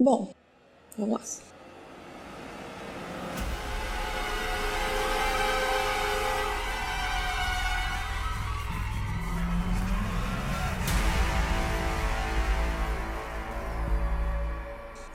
Bom, vamos lá.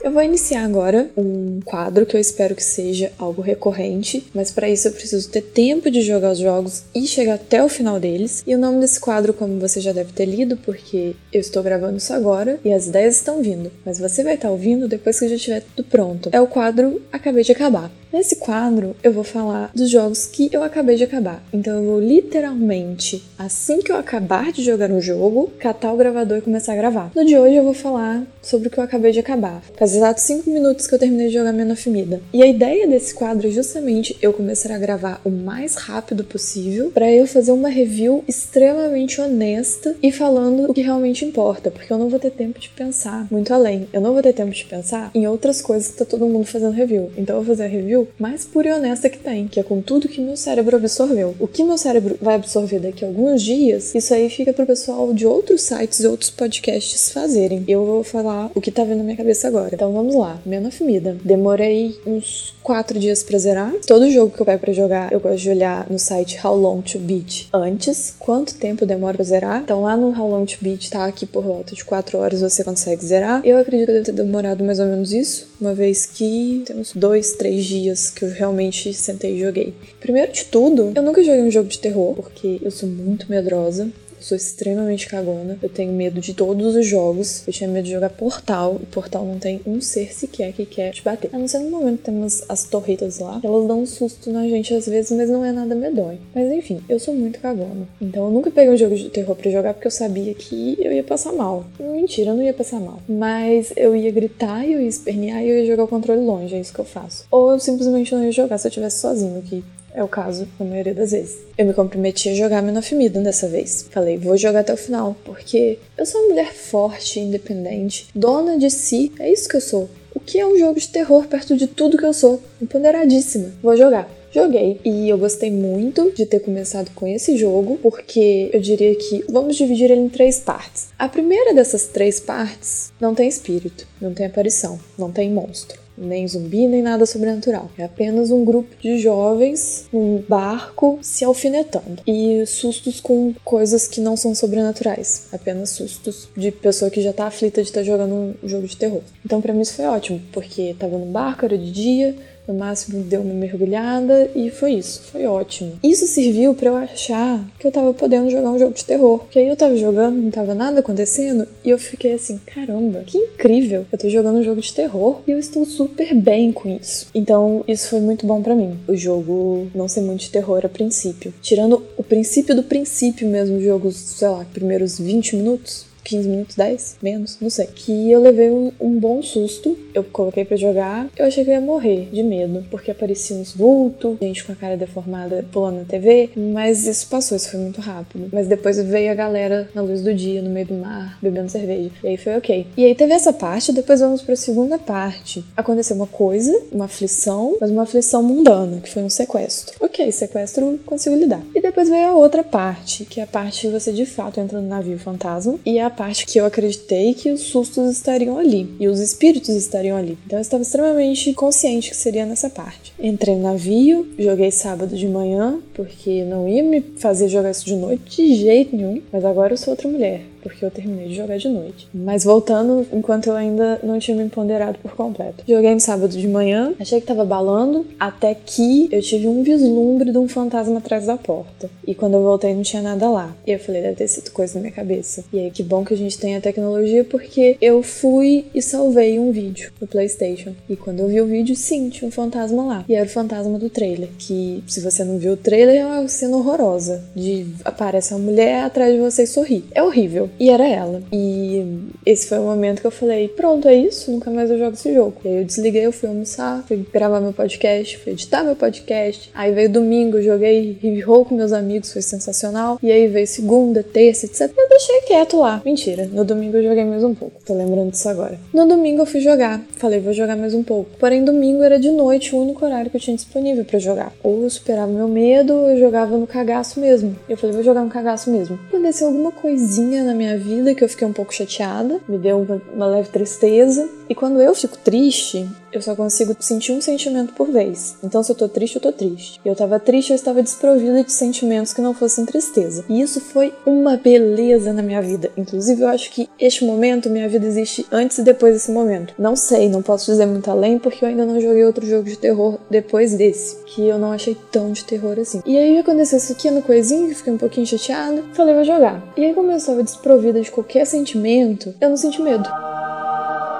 Eu vou iniciar agora um quadro que eu espero que seja algo recorrente, mas para isso eu preciso ter tempo de jogar os jogos e chegar até o final deles. E o nome desse quadro, como você já deve ter lido, porque eu estou gravando isso agora e as ideias estão vindo, mas você vai estar ouvindo depois que já estiver tudo pronto. É o quadro Acabei de Acabar. Nesse quadro, eu vou falar dos jogos que eu acabei de acabar. Então, eu vou literalmente, assim que eu acabar de jogar um jogo, catar o gravador e começar a gravar. No de hoje, eu vou falar sobre o que eu acabei de acabar. Faz exatos 5 minutos que eu terminei de jogar Men of Mida. E a ideia desse quadro é justamente eu começar a gravar o mais rápido possível para eu fazer uma review extremamente honesta e falando o que realmente importa, porque eu não vou ter tempo de pensar muito além. Eu não vou ter tempo de pensar em outras coisas que tá todo mundo fazendo review. Então, eu vou fazer a review mais pura e honesta que tem, que é com tudo que meu cérebro absorveu. O que meu cérebro vai absorver daqui a alguns dias, isso aí fica pro pessoal de outros sites e outros podcasts fazerem. Eu vou falar o que tá vindo na minha cabeça agora. Então vamos lá. Menor Mida. Demorei uns quatro dias pra zerar. Todo jogo que eu pego pra jogar, eu gosto de olhar no site How Long to Beat antes, quanto tempo demora pra zerar. Então lá no How Long to Beat tá aqui por volta de quatro horas você consegue zerar. Eu acredito que deve ter demorado mais ou menos isso, uma vez que temos dois, três dias dias que eu realmente sentei e joguei. Primeiro de tudo, eu nunca joguei um jogo de terror, porque eu sou muito medrosa sou extremamente cagona. Eu tenho medo de todos os jogos. Eu tinha medo de jogar Portal. E Portal não tem um ser sequer que quer te bater. A não ser no momento que temos as torretas lá. Elas dão um susto na gente às vezes, mas não é nada medonho. Mas enfim, eu sou muito cagona. Então eu nunca peguei um jogo de terror para jogar porque eu sabia que eu ia passar mal. Mentira, eu não ia passar mal. Mas eu ia gritar eu ia espernear e eu ia jogar o controle longe. É isso que eu faço. Ou eu simplesmente não ia jogar se eu estivesse sozinho, que é o caso na maioria das vezes. Eu me comprometi a jogar Menofimida dessa vez. Falei, vou jogar até o final, porque eu sou uma mulher forte, independente, dona de si, é isso que eu sou. O que é um jogo de terror perto de tudo que eu sou? Empoderadíssima. Vou jogar. Joguei e eu gostei muito de ter começado com esse jogo, porque eu diria que vamos dividir ele em três partes. A primeira dessas três partes não tem espírito, não tem aparição, não tem monstro nem zumbi, nem nada sobrenatural. É apenas um grupo de jovens num barco se alfinetando. E sustos com coisas que não são sobrenaturais. Apenas sustos de pessoa que já tá aflita de estar tá jogando um jogo de terror. Então para mim isso foi ótimo, porque tava no barco, era de dia, no máximo deu uma mergulhada e foi isso, foi ótimo. Isso serviu para eu achar que eu tava podendo jogar um jogo de terror. Porque aí eu tava jogando, não tava nada acontecendo e eu fiquei assim, caramba, que incrível. Eu tô jogando um jogo de terror e eu estou super bem com isso. Então, isso foi muito bom para mim. O jogo não ser muito de terror a princípio. Tirando o princípio do princípio mesmo, jogos, sei lá, primeiros 20 minutos, 15 minutos, 10, menos, não sei. Que eu levei um, um bom susto. Eu coloquei para jogar. Eu achei que eu ia morrer de medo, porque apareciam uns vultos, gente com a cara deformada pulando na TV. Mas isso passou, isso foi muito rápido. Mas depois veio a galera na luz do dia, no meio do mar, bebendo cerveja. E aí foi ok. E aí teve essa parte, depois vamos pra segunda parte. Aconteceu uma coisa, uma aflição, mas uma aflição mundana, que foi um sequestro. Ok, sequestro consigo lidar. E depois veio a outra parte, que é a parte que você de fato entra no navio fantasma. E é a parte que eu acreditei que os sustos estariam ali e os espíritos estariam ali. Então eu estava extremamente consciente que seria nessa parte. Entrei no navio, joguei sábado de manhã, porque não ia me fazer jogar isso de noite de jeito nenhum, mas agora eu sou outra mulher porque eu terminei de jogar de noite. Mas voltando, enquanto eu ainda não tinha me empoderado por completo. Joguei no sábado de manhã, achei que tava balando, até que eu tive um vislumbre de um fantasma atrás da porta. E quando eu voltei não tinha nada lá. E eu falei, deve ter sido coisa na minha cabeça. E aí, que bom que a gente tem a tecnologia, porque eu fui e salvei um vídeo no PlayStation. E quando eu vi o vídeo, sim, tinha um fantasma lá. E era o fantasma do trailer. Que, se você não viu o trailer, é uma cena horrorosa. De aparece uma mulher atrás de você e sorri. É horrível. E era ela. E esse foi o momento que eu falei: pronto, é isso, nunca mais eu jogo esse jogo. E aí eu desliguei, eu fui almoçar, fui gravar meu podcast, fui editar meu podcast. Aí veio domingo, joguei Roll com meus amigos, foi sensacional. E aí veio segunda, terça, etc. Eu deixei quieto lá. Mentira, no domingo eu joguei mais um pouco. Tô lembrando disso agora. No domingo eu fui jogar. Falei, vou jogar mais um pouco. Porém, domingo era de noite o único horário que eu tinha disponível para jogar. Ou eu superava meu medo, ou eu jogava no cagaço mesmo. Eu falei, vou jogar no cagaço mesmo. Aconteceu alguma coisinha na minha minha vida que eu fiquei um pouco chateada, me deu uma, uma leve tristeza. E quando eu fico triste, eu só consigo sentir um sentimento por vez. Então, se eu tô triste, eu tô triste. Eu tava triste, eu estava desprovida de sentimentos que não fossem tristeza. E isso foi uma beleza na minha vida. Inclusive, eu acho que este momento, minha vida existe antes e depois desse momento. Não sei, não posso dizer muito além, porque eu ainda não joguei outro jogo de terror depois desse, que eu não achei tão de terror assim. E aí aconteceu esse pequeno coisinho, que fiquei um pouquinho chateada, falei, vou jogar. E aí, como eu estava desprovida de qualquer sentimento, eu não senti medo.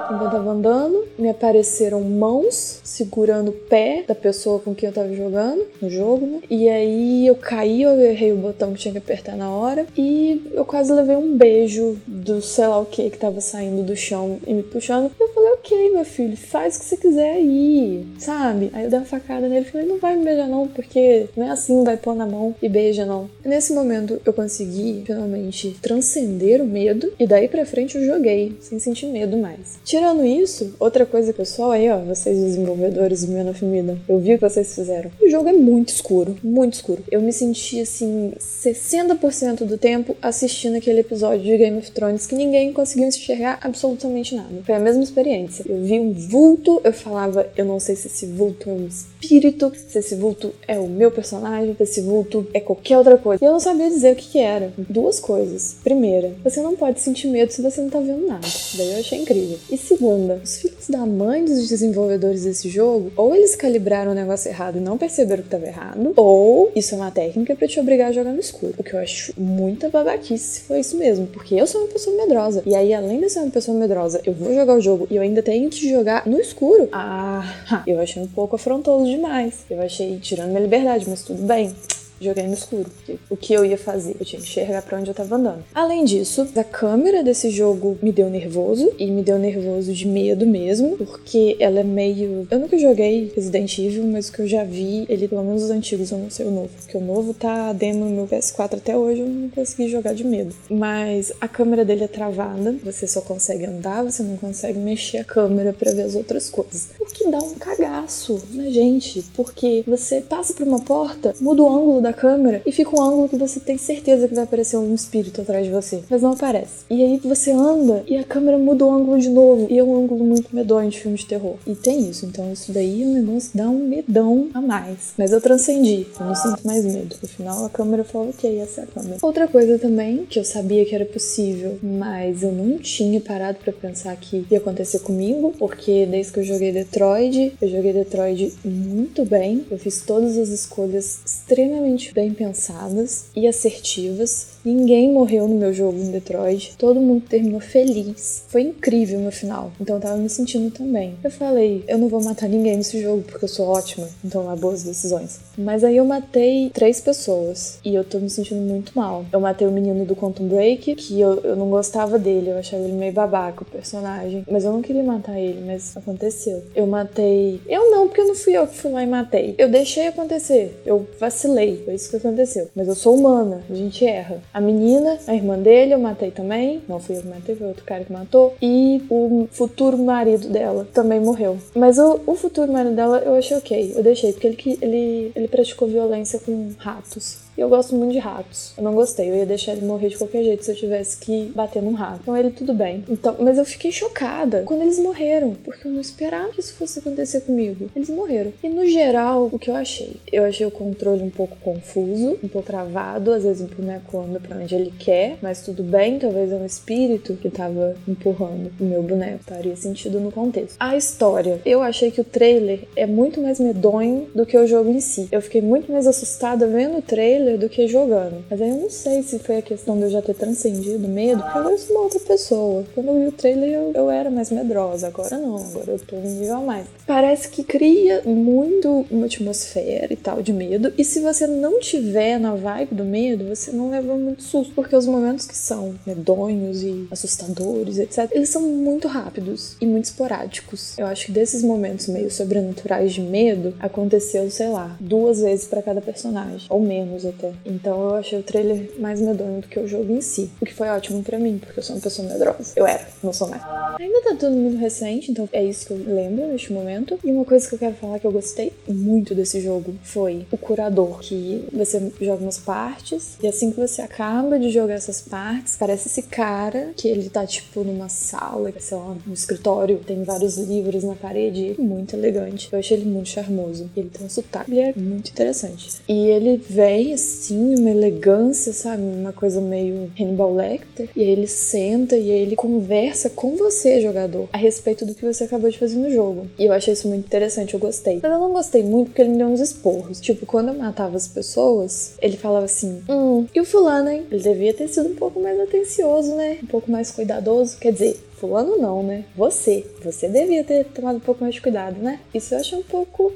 Enquanto eu tava andando, me apareceram mãos segurando o pé da pessoa com quem eu tava jogando no jogo, né? E aí eu caí, eu errei o botão que tinha que apertar na hora e eu quase levei um beijo do sei lá o que que tava saindo do chão e me puxando. Eu falei, ok, meu filho, faz o que você quiser aí, sabe? Aí eu dei uma facada nele e falei, não vai me beijar não, porque não é assim, vai pôr na mão e beija não. Nesse momento eu consegui finalmente transcender o medo e daí pra frente eu joguei, sem sentir medo mais. Tirando isso, outra coisa, pessoal, aí ó, vocês desenvolvedores do Men of Medan, eu vi o que vocês fizeram. O jogo é muito escuro, muito escuro. Eu me senti assim, 60% do tempo assistindo aquele episódio de Game of Thrones que ninguém conseguiu enxergar absolutamente nada. Foi a mesma experiência. Eu vi um vulto, eu falava, eu não sei se esse vulto é um espírito, se esse vulto é o meu personagem, se esse vulto é qualquer outra coisa. E eu não sabia dizer o que, que era. Duas coisas. Primeira, você não pode sentir medo se você não tá vendo nada. Daí eu achei incrível. E segunda, os filhos da mãe dos desenvolvedores desse jogo, ou eles calibraram o negócio errado e não perceberam que estava errado, ou isso é uma técnica para te obrigar a jogar no escuro. O que eu acho muita babaquice foi isso mesmo, porque eu sou uma pessoa medrosa. E aí, além de ser uma pessoa medrosa, eu vou jogar o jogo e eu ainda tenho que jogar no escuro. Ah, eu achei um pouco afrontoso demais. Eu achei tirando minha liberdade, mas tudo bem joguei no escuro. O que eu ia fazer? Eu tinha que enxergar pra onde eu tava andando. Além disso, a câmera desse jogo me deu nervoso. E me deu nervoso de medo mesmo. Porque ela é meio. Eu nunca joguei Resident Evil, mas o que eu já vi, ele, pelo menos os antigos, eu não sei o novo. Porque o novo tá demo no meu PS4 até hoje, eu não consegui jogar de medo. Mas a câmera dele é travada. Você só consegue andar, você não consegue mexer a câmera para ver as outras coisas. O que dá um cagaço na gente. Porque você passa por uma porta, muda o ângulo da câmera e fica um ângulo que você tem certeza que vai aparecer um espírito atrás de você, mas não aparece. E aí você anda e a câmera muda o ângulo de novo, e é um ângulo muito medonho de filme de terror. E tem isso, então isso daí é um negócio dá um medão a mais. Mas eu transcendi, eu não sinto mais medo. No final a câmera falou, ok, essa é a câmera. Outra coisa também, que eu sabia que era possível, mas eu não tinha parado para pensar que ia acontecer comigo, porque desde que eu joguei Detroit, eu joguei Detroit muito bem, eu fiz todas as escolhas extremamente extremamente bem pensadas e assertivas Ninguém morreu no meu jogo em Detroit. Todo mundo terminou feliz. Foi incrível no final. Então eu tava me sentindo também. Eu falei, eu não vou matar ninguém nesse jogo porque eu sou ótima. Então lá boas decisões. Mas aí eu matei três pessoas e eu tô me sentindo muito mal. Eu matei o menino do Quantum Break, que eu, eu não gostava dele, eu achava ele meio babaca, o personagem. Mas eu não queria matar ele, mas aconteceu. Eu matei. Eu não, porque não fui eu que fui lá e matei. Eu deixei acontecer. Eu vacilei. Foi isso que aconteceu. Mas eu sou humana, a gente erra. A menina, a irmã dele, eu matei também. Não fui eu que matei, foi outro cara que matou. E o futuro marido dela também morreu. Mas o, o futuro marido dela eu achei ok. Eu deixei, porque ele, ele, ele praticou violência com ratos. E eu gosto muito de ratos. Eu não gostei, eu ia deixar ele morrer de qualquer jeito se eu tivesse que bater num rato. Então ele tudo bem. Então, mas eu fiquei chocada quando eles morreram, porque eu não esperava que isso fosse acontecer comigo. Eles morreram. E no geral, o que eu achei? Eu achei o controle um pouco confuso, um pouco travado, às vezes empurrando pra onde ele quer, mas tudo bem, talvez é um espírito que tava empurrando o meu boneco. Faria sentido no contexto. A história. Eu achei que o trailer é muito mais medonho do que o jogo em si. Eu fiquei muito mais assustada vendo o trailer do que jogando. Mas aí eu não sei se foi a questão de eu já ter transcendido o medo, porque eu sou uma outra pessoa. Quando eu vi o trailer eu, eu era mais medrosa, agora não, agora eu tô um nível mais. Parece que cria muito uma atmosfera e tal de medo, e se você não tiver na vibe do medo, você não leva muito susto, porque os momentos que são medonhos e assustadores, etc., eles são muito rápidos e muito esporádicos. Eu acho que desses momentos meio sobrenaturais de medo aconteceu, sei lá, duas vezes para cada personagem, ou menos até. Então eu achei o trailer mais medonho do que o jogo em si. O que foi ótimo para mim, porque eu sou uma pessoa medrosa. Eu era, não sou mais. Ainda tá tudo muito recente, então é isso que eu lembro neste momento. E uma coisa que eu quero falar que eu gostei muito desse jogo foi o curador, que você joga umas partes e assim que você acaba de jogar essas partes, parece esse cara que ele tá tipo numa sala, sei lá, no escritório, tem vários livros na parede, muito elegante. Eu achei ele muito charmoso. Ele tem um sotaque, ele é muito interessante. E ele vem assim, uma elegância, sabe? Uma coisa meio Hannibal Lecter. E aí ele senta e aí ele conversa com você, jogador, a respeito do que você acabou de fazer no jogo. E eu achei isso muito interessante, eu gostei. Mas eu não gostei muito porque ele me deu uns esporros. Tipo, quando eu matava as pessoas, ele falava assim: Hum, e o fulano, hein? Ele devia ter sido um pouco mais atencioso, né? Um pouco mais cuidadoso. Quer dizer, Fulano não, né? Você. Você devia ter tomado um pouco mais de cuidado, né? Isso eu achei um pouco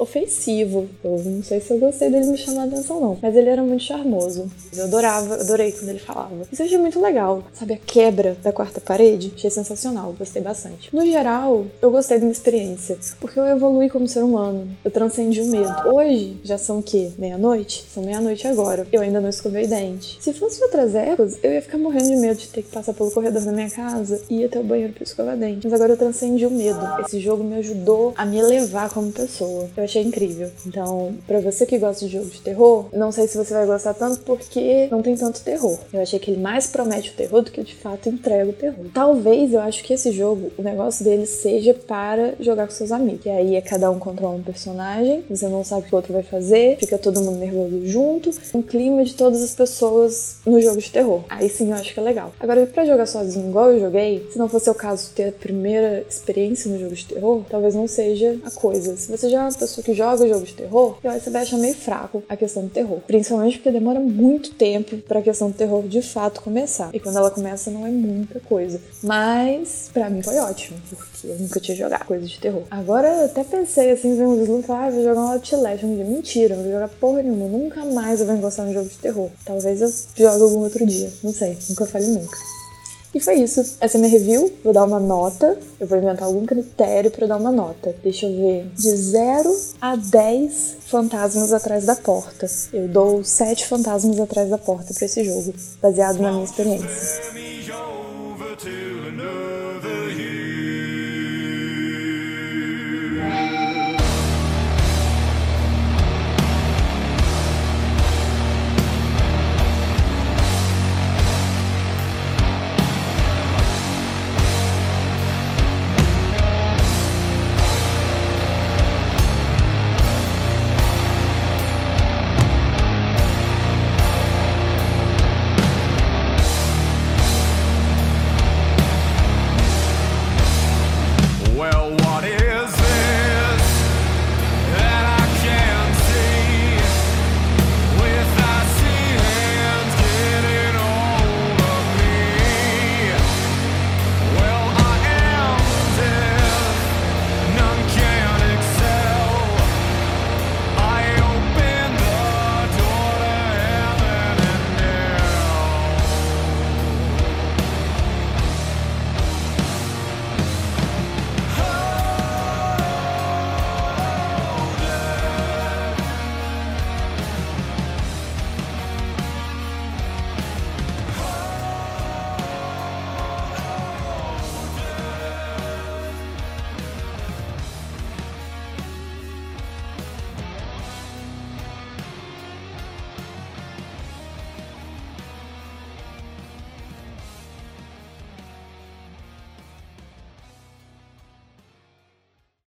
ofensivo. Eu não sei se eu gostei dele me chamar a atenção, não. Mas ele era muito charmoso. Eu adorava, adorei quando ele falava. Isso eu achei muito legal. Sabe, a quebra da quarta parede? Achei sensacional, gostei bastante. No geral, eu gostei da minha experiência. Porque eu evolui como ser humano. Eu transcendi o medo. Hoje, já são o quê? Meia-noite? São meia-noite agora. Eu ainda não escovei dente. Se fosse outras épocas, eu ia ficar morrendo de medo de ter que passar pelo corredor da minha casa e ir até o banheiro pra escovar dente. Mas agora eu transcendi o medo. Esse jogo me ajudou a me elevar como pessoa. Eu achei incrível. Então, para você que gosta de jogo de terror, não sei se você vai gostar tanto porque não tem tanto terror. Eu achei que ele mais promete o terror do que de fato entrega o terror. Talvez eu acho que esse jogo, o negócio dele seja para jogar com seus amigos. E aí é cada um controla um personagem, você não sabe o que o outro vai fazer, fica todo mundo nervoso junto, um clima de todas as pessoas no jogo de terror. Aí sim eu acho que é legal. Agora, para jogar sozinho igual eu joguei, se não fosse o caso ter a primeira experiência no jogo de terror, talvez não seja a coisa. Se você já é uma pessoa que joga jogo de terror, eu acho que achar meio fraco a questão do terror. Principalmente porque demora muito tempo pra questão do terror de fato começar. E quando ela começa, não é muita coisa. Mas, pra mim foi ótimo, porque eu nunca tinha jogado coisa de terror. Agora eu até pensei assim, ver uns slump, ah, vou jogar um Outlast um dia. Mentira, não vou jogar porra nenhuma. Nunca mais eu vou encostar no jogo de terror. Talvez eu jogue algum outro dia. Não sei, nunca falei nunca. E foi isso. Essa é minha review. Vou dar uma nota. Eu vou inventar algum critério para dar uma nota. Deixa eu ver. De 0 a 10 fantasmas atrás da porta. Eu dou 7 fantasmas atrás da porta para esse jogo, baseado na minha experiência.